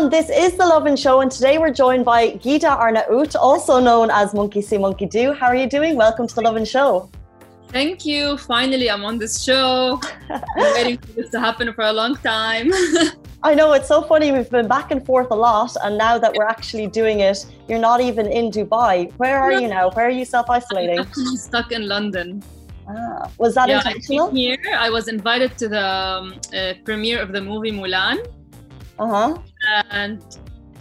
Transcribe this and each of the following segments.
everyone. This is the Lovin Show, and today we're joined by Gita Arnaut, also known as Monkey See Monkey Do. How are you doing? Welcome to the Lovin Show. Thank you. Finally, I'm on this show. I'm waiting for this to happen for a long time. I know it's so funny. We've been back and forth a lot, and now that we're actually doing it, you're not even in Dubai. Where are no. you now? Where are you self isolating? Actually, stuck in London. Ah, was that yeah, intentional? I here, I was invited to the um, uh, premiere of the movie Mulan. Uh huh. And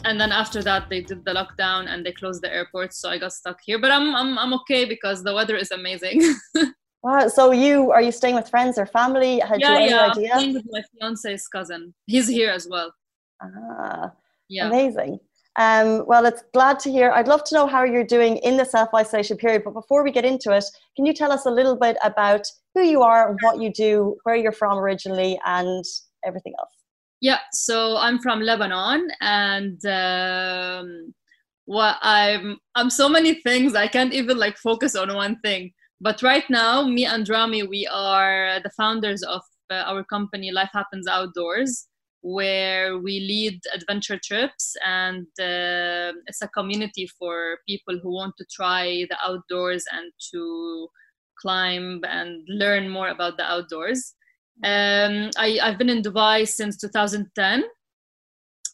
and then after that they did the lockdown and they closed the airport, so I got stuck here. But I'm I'm I'm okay because the weather is amazing. wow. So you are you staying with friends or family? Had yeah, you any yeah. idea? I'm staying with my fiance's cousin. He's here as well. Ah. Yeah. Amazing. Um, well, it's glad to hear. I'd love to know how you're doing in the self isolation period. But before we get into it, can you tell us a little bit about who you are, what you do, where you're from originally, and everything else? Yeah, so I'm from Lebanon, and um, what I'm I'm so many things. I can't even like focus on one thing. But right now, me and Rami, we are the founders of uh, our company Life Happens Outdoors, where we lead adventure trips, and uh, it's a community for people who want to try the outdoors and to climb and learn more about the outdoors. Um, I, I've been in Dubai since 2010.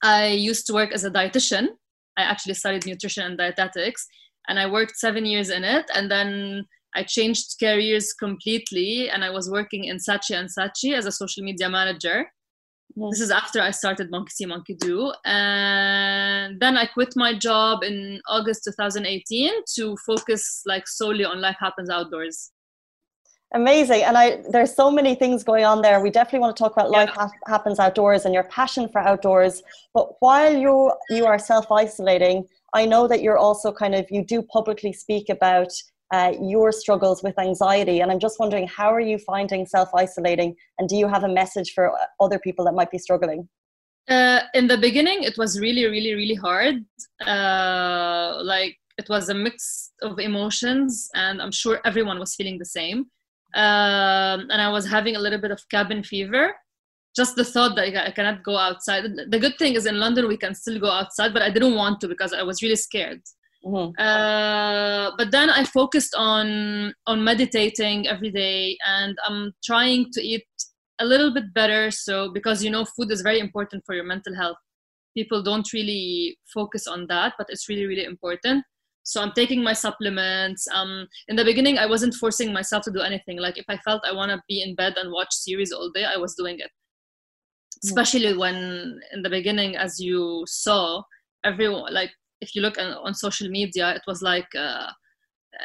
I used to work as a dietitian. I actually studied nutrition and dietetics, and I worked seven years in it. And then I changed careers completely, and I was working in Saatchi and Saatchi as a social media manager. Yes. This is after I started Monkey See Monkey Do. And then I quit my job in August 2018 to focus like solely on Life Happens Outdoors. Amazing. And I there's so many things going on there. We definitely want to talk about life ha- happens outdoors and your passion for outdoors. But while you you are self-isolating, I know that you're also kind of you do publicly speak about uh, your struggles with anxiety and i'm just wondering how are you finding self-isolating and do you have a message for other people that might be struggling uh, in the beginning it was really really really hard uh, like it was a mix of emotions and i'm sure everyone was feeling the same um, and I was having a little bit of cabin fever. Just the thought that I cannot go outside. The good thing is in London we can still go outside, but I didn't want to because I was really scared. Mm-hmm. Uh, but then I focused on on meditating every day, and I'm trying to eat a little bit better. So because you know food is very important for your mental health. People don't really focus on that, but it's really really important so i'm taking my supplements. Um in the beginning i wasn't forcing myself to do anything. Like if i felt i want to be in bed and watch series all day i was doing it. Especially when in the beginning as you saw everyone like if you look on, on social media it was like uh,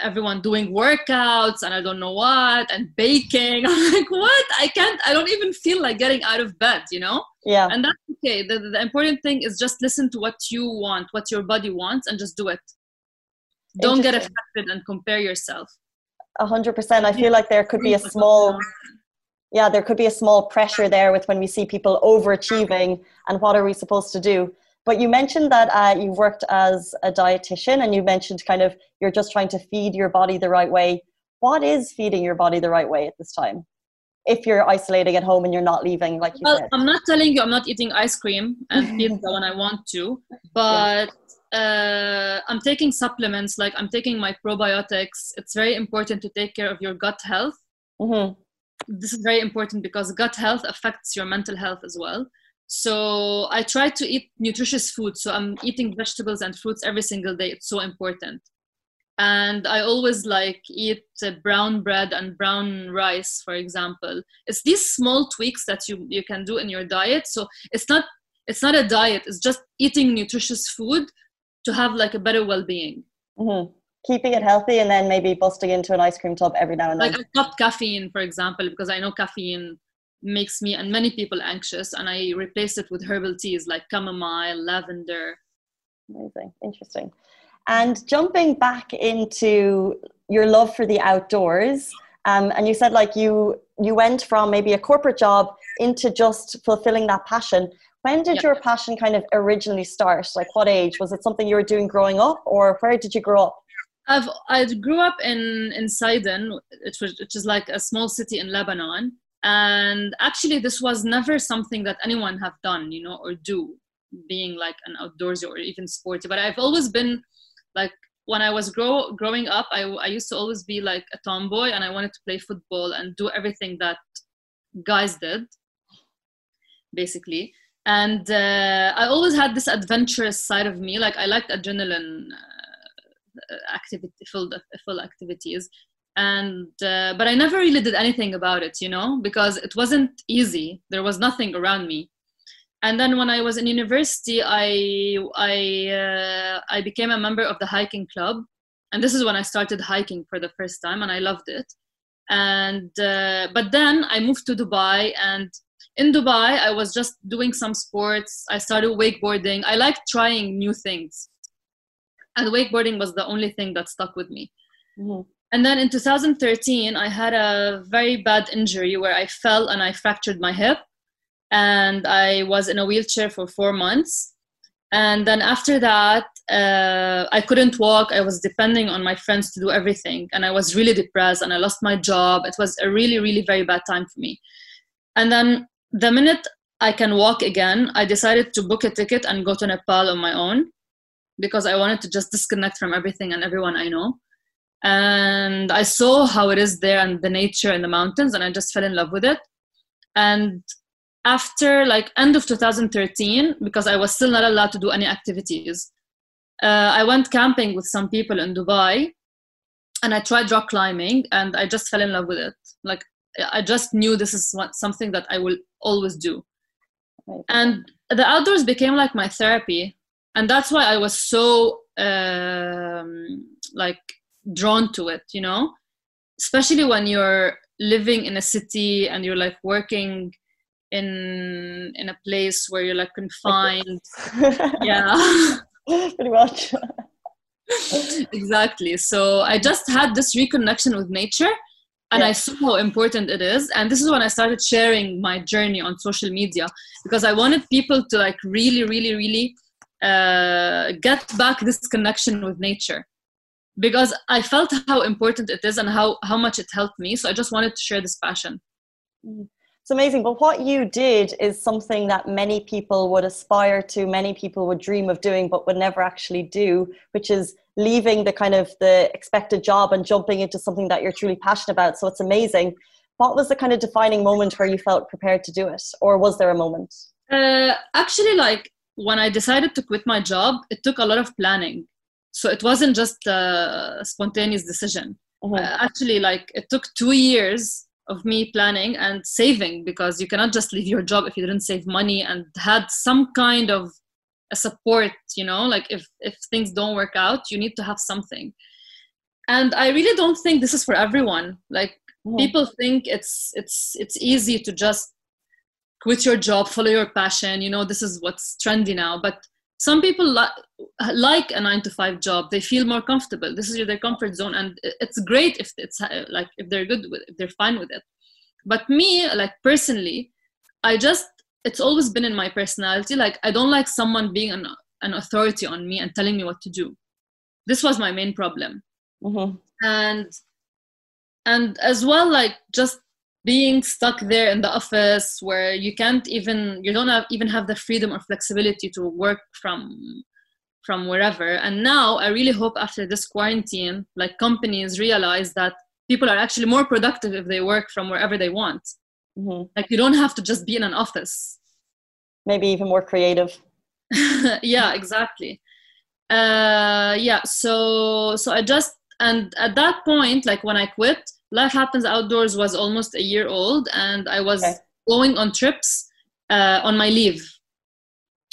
everyone doing workouts and i don't know what and baking. I'm like what? I can't i don't even feel like getting out of bed you know? Yeah. And that's okay. The, the important thing is just listen to what you want what your body wants and just do it don't get affected and compare yourself. A hundred percent. I feel like there could be a small yeah there could be a small pressure there with when we see people overachieving and what are we supposed to do? But you mentioned that uh, you've worked as a dietitian and you mentioned kind of you're just trying to feed your body the right way. What is feeding your body the right way at this time? If you're isolating at home and you're not leaving like you well, said. I'm not telling you i'm not eating ice cream and pizza when i want to but uh, I'm taking supplements, like I'm taking my probiotics. It's very important to take care of your gut health. Mm-hmm. This is very important because gut health affects your mental health as well. So I try to eat nutritious food. So I'm eating vegetables and fruits every single day. It's so important. And I always like eat uh, brown bread and brown rice, for example. It's these small tweaks that you, you can do in your diet. So it's not it's not a diet. It's just eating nutritious food to have like a better well-being. Mm-hmm. keeping it healthy and then maybe busting into an ice cream tub every now and then. Like i cut caffeine for example because i know caffeine makes me and many people anxious and i replace it with herbal teas like chamomile lavender. Amazing. Interesting. And jumping back into your love for the outdoors um, and you said like you you went from maybe a corporate job into just fulfilling that passion when did your passion kind of originally start? Like what age? Was it something you were doing growing up or where did you grow up? I've I grew up in in Sidon, which was which is like a small city in Lebanon, and actually this was never something that anyone have done, you know, or do. being like an outdoorsy or even sporty but i've always been like when i was grow, growing up I, I used to always be like a tomboy and i wanted to play football and do everything that guys did basically and uh, i always had this adventurous side of me like i liked adrenaline uh, activity full full activities. And uh, but i never really did anything about it you know because it wasn't easy. There was nothing around me. And then when i was in university i i uh, i became a member of the hiking club. And this is when i started hiking for the first time and i loved it. And uh, but then i moved to dubai and in dubai i was just doing some sports i started wakeboarding i liked trying new things and wakeboarding was the only thing that stuck with me mm-hmm. And then in 2013, I had a very bad injury where I fell and I fractured my hip. And I was in a wheelchair for four months. And then after that, uh, I couldn't walk. I was depending on my friends to do everything. And I was really depressed and I lost my job. It was a really, really very bad time for me. And then the minute I can walk again, I decided to book a ticket and go to Nepal on my own because I wanted to just disconnect from everything and everyone I know. And i saw how it is there and the nature and the mountains and i just fell in love with it. And after like end of 2013 because i was still not allowed to do any activities uh, i went camping with some people in dubai and i tried rock climbing and i just fell in love with it. Like i just knew this is what, something that i will always do. And the outdoors became like my therapy. And that's why i was so um, like drawn to it you know? Especially when you're living in a city and you're like working in in a place where you're like confined. Yeah. Pretty much. Exactly. So i just had this reconnection with nature and yeah. i saw how important it is and this is when i started sharing my journey on social media because i wanted people to like really really really uh, get back this connection with nature because I felt how important it is and how, how much it helped me. So I just wanted to share this passion. Mm. It's amazing. But what you did is something that many people would aspire to, many people would dream of doing, but would never actually do, which is leaving the kind of the expected job and jumping into something that you're truly passionate about. So it's amazing. What was the kind of defining moment where you felt prepared to do it? Or was there a moment? Uh, actually, like when I decided to quit my job, it took a lot of planning so it wasn't just a spontaneous decision mm-hmm. uh, actually like it took two years of me planning and saving because you cannot just leave your job if you didn't save money and had some kind of a support you know? Like if if things don't work out you need to have something. And i really don't think this is for everyone. Like mm-hmm. people think it's it's it's easy to just quit your job follow your passion you know this is what's trendy now but some people li- like a nine to five job. They feel more comfortable. This is their comfort zone and it's great if it's uh, like if they're good with if they're fine with it. But me like personally i just it's always been in my personality like i don't like someone being an, an authority on me and telling me what to do. This was my main problem. Mm-hmm. and and as well like just being stuck there in the office where you can't even you don't have, even have the freedom or flexibility to work from from wherever. And now i really hope after this quarantine like companies realize that people are actually more productive if they work from wherever they want. Mm-hmm. like you don't have to just be in an office. Maybe even more creative. Yeah exactly. Uh yeah so so i just and at that point like when i quit Life Happens Outdoors was almost a year old, and I was okay. going on trips uh, on my leave,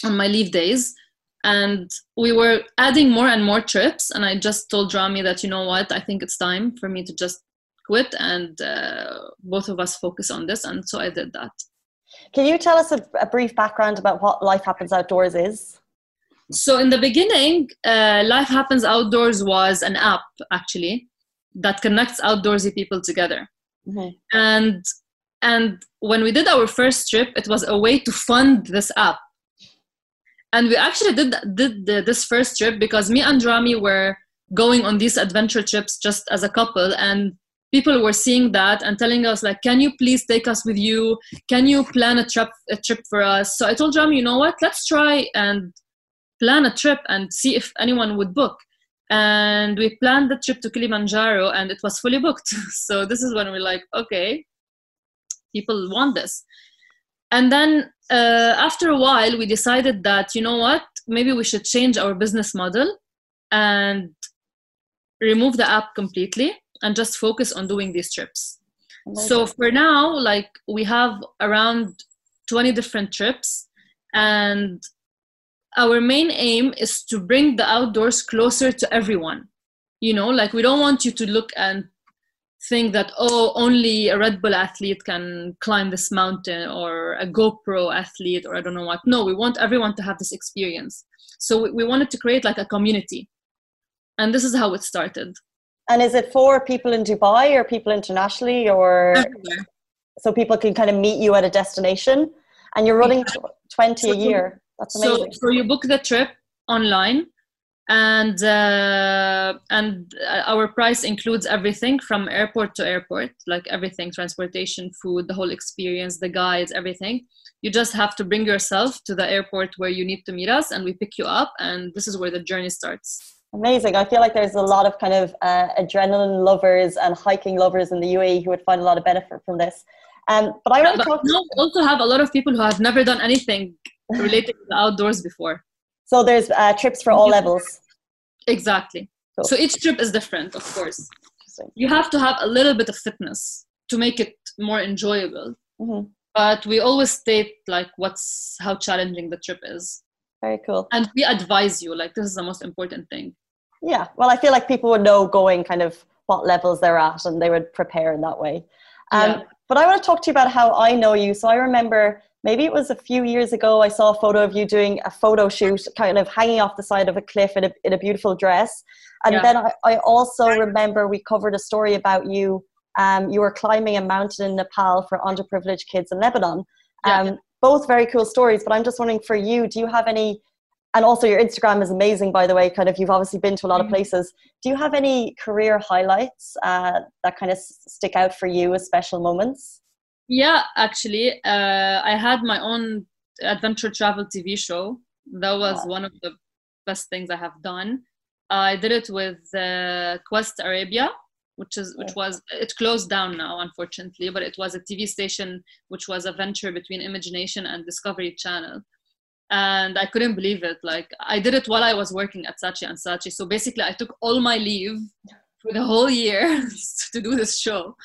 on my leave days. And we were adding more and more trips. And I just told Rami that, you know what, I think it's time for me to just quit and uh, both of us focus on this. And so I did that. Can you tell us a, a brief background about what Life Happens Outdoors is? So, in the beginning, uh, Life Happens Outdoors was an app actually that connects outdoorsy people together. Mm-hmm. And and when we did our first trip, it was a way to fund this app. And we actually did did the, this first trip because me and Rami were going on these adventure trips just as a couple, and people were seeing that and telling us like can you please take us with you can you plan a trip a trip for us so i told Jam, you know what let's try and plan a trip and see if anyone would book and we planned the trip to kilimanjaro and it was fully booked. So this is when we're like okay people want this. And then uh, after a while we decided that you know what maybe we should change our business model and remove the app completely and just focus on doing these trips. So for now like we have around 20 different trips and our main aim is to bring the outdoors closer to everyone. You know like we don't want you to look and think that oh only a red bull athlete can climb this mountain or a gopro athlete or i don't know what. No we want everyone to have this experience. So we, we wanted to create like a community. And this is how it started. And is it for people in dubai or people internationally or Everywhere. so people can kind of meet you at a destination? And you're running tw- 20 a year that's amazing. so, so you book the trip online and uh, and our price includes everything from airport to airport like everything transportation food the whole experience the guides everything. You just have to bring yourself to the airport where you need to meet us and we pick you up and this is where the journey starts. Amazing. I feel like there's a lot of kind of uh, adrenaline lovers and hiking lovers in the uae who would find a lot of benefit from this. Um, but i want to talk also have a lot of people who have never done anything related to the outdoors before so there's uh, trips for all levels. Exactly. Cool. So each trip is different, of course. You have to have a little bit of fitness to make it more enjoyable. Mm-hmm. But we always state like what's how challenging the trip is. Very cool. And we advise you like this is the most important thing. Yeah. Well, I feel like people would know going kind of what levels they're at and they would prepare in that way. Um, Yeah. But I want to talk to you about how I know you. So I remember maybe it was a few years ago, I saw a photo of you doing a photo shoot, kind of hanging off the side of a cliff in a, in a beautiful dress. And Yeah. then I, I also remember we covered a story about you. Um, you were climbing a mountain in Nepal for underprivileged kids in Lebanon. Yeah. Um, Both very cool stories, but I'm just wondering for you, do you have any? And also, your Instagram is amazing, by the way. Kind of, you've obviously been to a lot of Mhm. places. Do you have any career highlights uh, that kind of stick out for you as special moments? Yeah, actually, uh, I had my own adventure travel TV show. That was Wow. one of the best things I have done. I did it with uh, Quest Arabia, which is which was it closed down now, unfortunately, but it was a TV station which was a venture between Imagenation and Discovery Channel. And I couldn't believe it. Like I did it while I was working at Saatchi and Saatchi. So basically, I took all my leave for the whole year to do this show,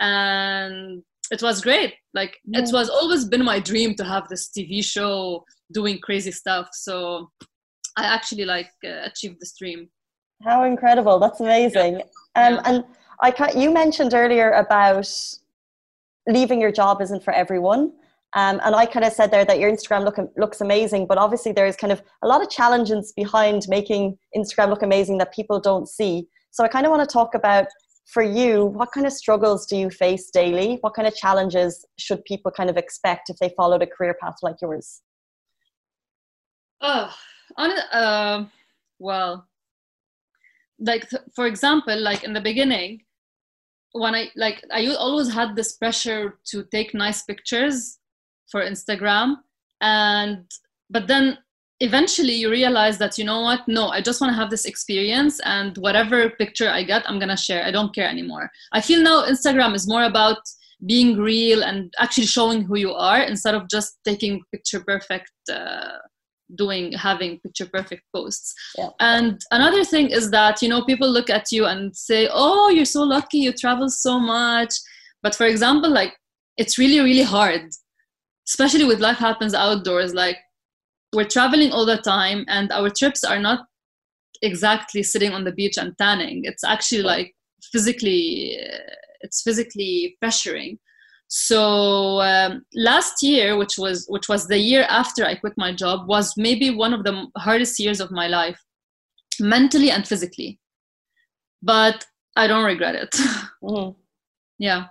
and it was great like it was always been my dream to have this tv show doing crazy stuff so i actually like uh, achieved this dream How incredible! That's amazing. Um, Yeah. And I ca- you mentioned earlier about leaving your job isn't for everyone. Um, and I kind of said there that your Instagram look, looks amazing, but obviously there's kind of a lot of challenges behind making Instagram look amazing that people don't see. So I kind of want to talk about for you, what kind of struggles do you face daily? What kind of challenges should people kind of expect if they followed a career path like yours? oh on uh, well like th- for example like in the beginning when i like I always had this pressure to take nice pictures for instagram. And but then eventually you realize that you know what? No i just want to have this experience and whatever picture i get i'm gonna share. I don't care anymore. I feel now instagram is more about being real and actually showing who you are instead of just taking picture perfect uh, doing having picture perfect posts. Yeah. and another thing is that you know people look at you and say oh you're so lucky you travel so much. But for example like it's really really hard especially with life happens outdoors like we're traveling all the time and our trips are not exactly sitting on the beach and tanning. It's actually like physically uh, it's physically pressuring. So um, last year which was which was the year after i quit my job was maybe one of the hardest years of my life mentally and physically. But i don't regret it. Mhm. yeah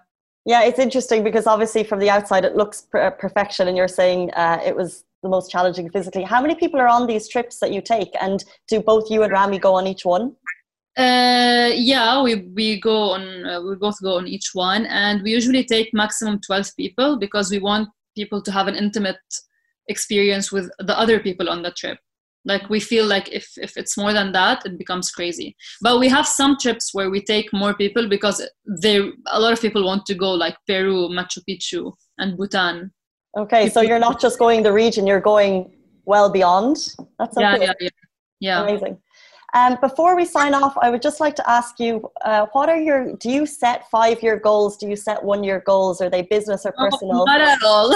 Yeah, it's interesting because obviously from the outside it looks per- perfection, and you're saying uh, it was the most challenging physically. How many people are on these trips that you take, and do both you and Rami go on each one? Uh, yeah, we, we go on, uh, we both go on each one, and we usually take maximum 12 people because we want people to have an intimate experience with the other people on the trip. Like we feel like if, if it's more than that, it becomes crazy. But we have some trips where we take more people because they a lot of people want to go like Peru, Machu Picchu, and Bhutan. Okay, so you're not just going the region; you're going well beyond. That's yeah, yeah, yeah, yeah. Amazing. Um, before we sign off, I would just like to ask you, uh, what are your, do you set five-year goals? Do you set one-year goals? Are they business or oh, personal? Oh, not at all.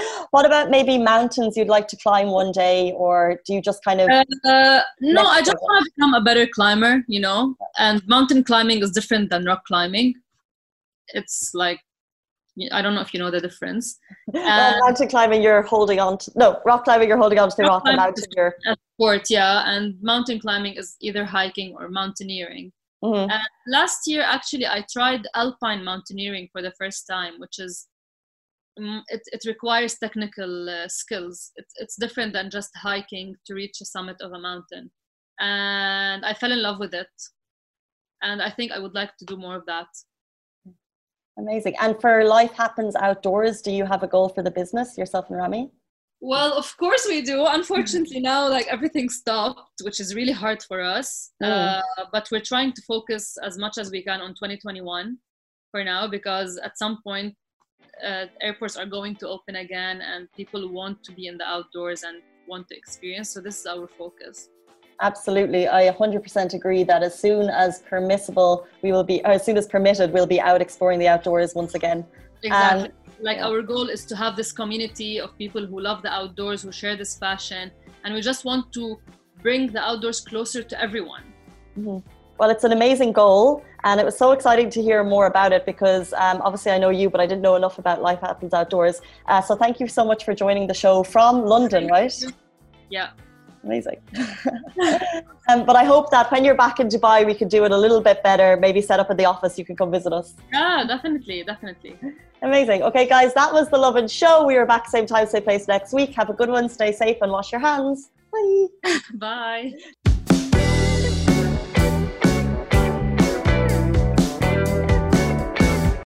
what about maybe mountains you'd like to climb one day or do you just kind of uh, no i just want to become a better climber you know and mountain climbing is different than rock climbing it's like I don't know if you know the difference. well, mountain climbing, you're holding on to no rock climbing. You're holding on to the rock, rock and mountain. You're sport, yeah. And mountain climbing is either hiking or mountaineering. Mm-hmm. And last year, actually, I tried alpine mountaineering for the first time, which is um, it, it requires technical uh, skills. It's, it's different than just hiking to reach a summit of a mountain. And I fell in love with it. And I think I would like to do more of that. Amazing. And for Life Happens Outdoors, do you have a goal for the business, yourself and Rami? Well, of course we do. Unfortunately, now like everything stopped, which is really hard for us. Mm. Uh, but we're trying to focus as much as we can on 2021 for now because at some point uh, airports are going to open again and people want to be in the outdoors and want to experience. So this is our focus. Absolutely. I 100% agree that as soon as permissible, we will be, as soon as permitted, we'll be out exploring the outdoors once again. Exactly. Um, like yeah. our goal is to have this community of people who love the outdoors, who share this passion, and we just want to bring the outdoors closer to everyone. Mm-hmm. Well, it's an amazing goal, and it was so exciting to hear more about it because um, obviously I know you, but I didn't know enough about Life Happens Outdoors. Uh, so thank you so much for joining the show from London, right? Yeah. Amazing. um, but I hope that when you're back in Dubai, we could do it a little bit better. Maybe set up at the office, you can come visit us. Yeah, definitely, definitely. Amazing. Okay, guys, that was the Lovin Show. We are back same time, same place next week. Have a good one. Stay safe and wash your hands. Bye. Bye.